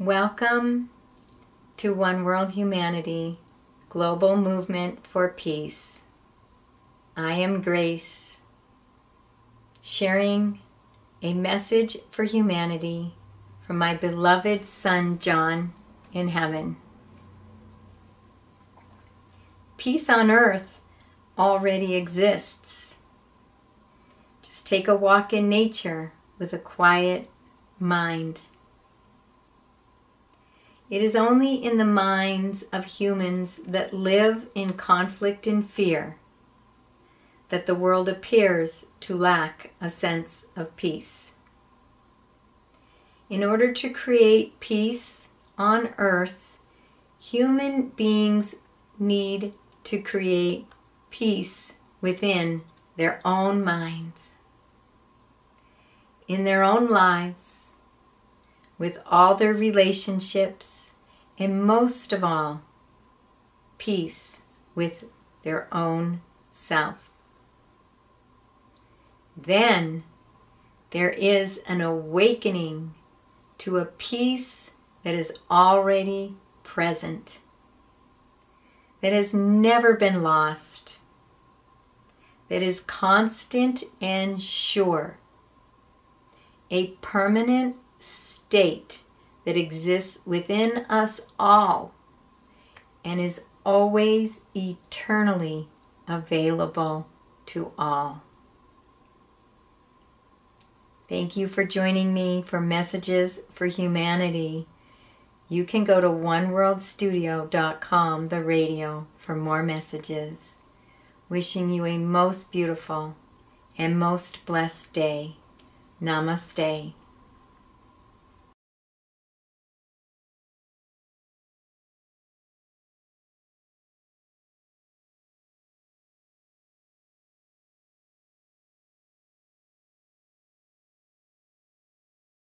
Welcome to One World Humanity Global Movement for Peace. I am Grace, sharing a message for humanity from my beloved son John in heaven. Peace on earth already exists. Just take a walk in nature with a quiet mind. It is only in the minds of humans that live in conflict and fear that the world appears to lack a sense of peace. In order to create peace on earth, human beings need to create peace within their own minds, in their own lives, with all their relationships, and most of all, peace with their own self. Then there is an awakening to a peace that is already present, that has never been lost, that is constant and sure, a permanent state that exists within us all and is always eternally available to all. Thank you for joining me for Messages for Humanity. You can go to oneworldstudio.com, the radio, for more messages. Wishing you a most beautiful and most blessed day. Namaste.